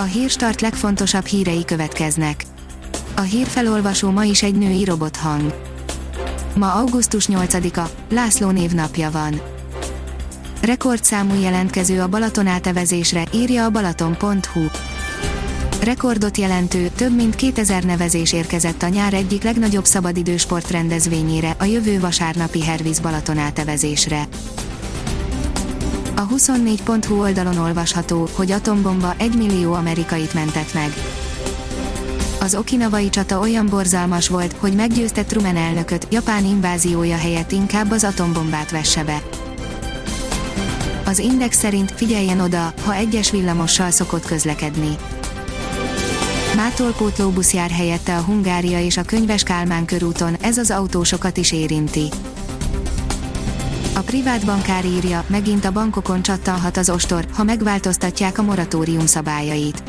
A hírstart legfontosabb hírei következnek. A hírfelolvasó ma is egy női robothang. Ma augusztus 8-a, László névnapja van. Rekordszámú jelentkező a Balaton átevezésre, írja a balaton.hu. Rekordot jelentő, több mint 2000 nevezés érkezett a nyár egyik legnagyobb szabadidősport rendezvényére, a jövő vasárnapi Herviz Balaton átevezésre. A 24.hu oldalon olvasható, hogy atombomba 1 millió amerikait mentett meg. Az okinavai csata olyan borzalmas volt, hogy meggyőzte Truman elnököt, Japán inváziója helyett inkább az atombombát vesse be. Az Index szerint figyeljen oda, ha egyes villamossal szokott közlekedni. Mától pótlóbusz jár helyette a Hungária és a Könyves Kálmán körúton, ez az autósokat is érinti. Privát bankár írja, megint a bankokon csattanhat az ostor, ha megváltoztatják a moratórium szabályait.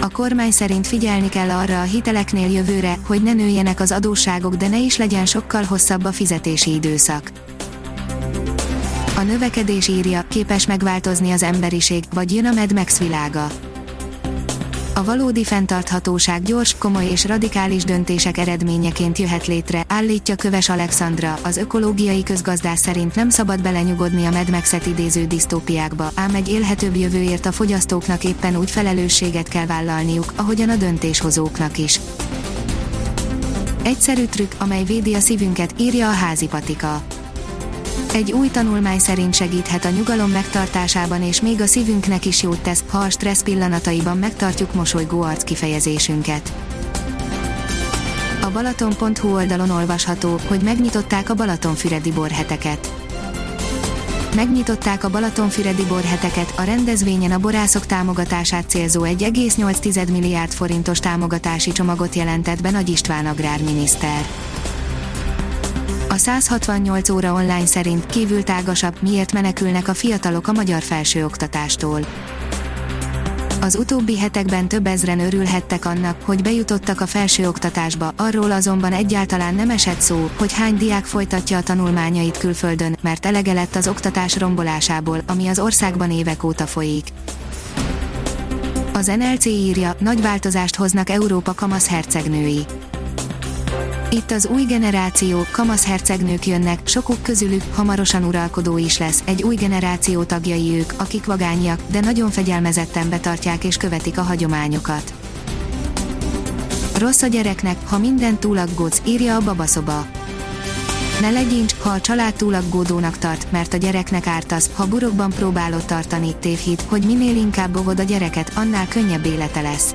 A kormány szerint figyelni kell arra a hiteleknél jövőre, hogy ne nőjenek az adósságok, de ne is legyen sokkal hosszabb a fizetési időszak. A növekedés írja, képes megváltozni az emberiség, vagy jön a Mad Max világa. A valódi fenntarthatóság gyors, komoly és radikális döntések eredményeként jöhet létre, állítja Köves Alexandra, az ökológiai közgazdás szerint nem szabad belenyugodni a Mad Max-et idéző disztópiákba, ám egy élhetőbb jövőért a fogyasztóknak éppen úgy felelősséget kell vállalniuk, ahogyan a döntéshozóknak is. Egyszerű trükk, amely védi a szívünket, írja a házi patika egy új tanulmány szerint segíthet a nyugalom megtartásában és még a szívünknek is jót tesz, ha a stressz pillanataiban megtartjuk mosolygó arc kifejezésünket. A Balaton.hu oldalon olvasható, hogy megnyitották a Balatonfüredi borheteket. Megnyitották a Balatonfüredi borheteket, a rendezvényen a borászok támogatását célzó 1,8 milliárd forintos támogatási csomagot jelentett be Nagy István agrárminiszter. A 168 óra online szerint kívül tágasabb, miért menekülnek a fiatalok a magyar felsőoktatástól. Az utóbbi hetekben több ezren örülhettek annak, hogy bejutottak a felsőoktatásba, arról azonban egyáltalán nem esett szó, hogy hány diák folytatja a tanulmányait külföldön, mert elege lett az oktatás rombolásából, ami az országban évek óta folyik. Az NLC írja, nagy változást hoznak Európa kamasz hercegnői itt az új generáció, kamasz hercegnők jönnek, sokuk közülük hamarosan uralkodó is lesz, egy új generáció tagjai ők, akik vagányak, de nagyon fegyelmezetten betartják és követik a hagyományokat. Rossz a gyereknek, ha minden túlaggódsz, írja a babaszoba. Ne legyincs, ha a család túlaggódónak tart, mert a gyereknek ártasz, ha burokban próbálod tartani, tévhit, hogy minél inkább óvod a gyereket, annál könnyebb élete lesz.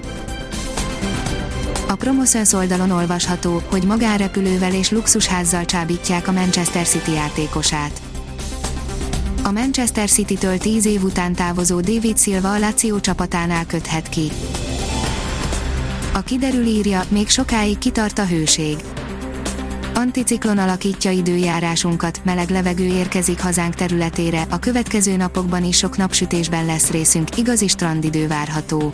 A Promoszöns oldalon olvasható, hogy magánrepülővel és luxusházzal csábítják a Manchester City játékosát. A Manchester City-től 10 év után távozó David Silva a Lazio csapatánál köthet ki. A kiderül írja, még sokáig kitart a hőség. Anticiklon alakítja időjárásunkat, meleg levegő érkezik hazánk területére, a következő napokban is sok napsütésben lesz részünk, igazi strandidő várható.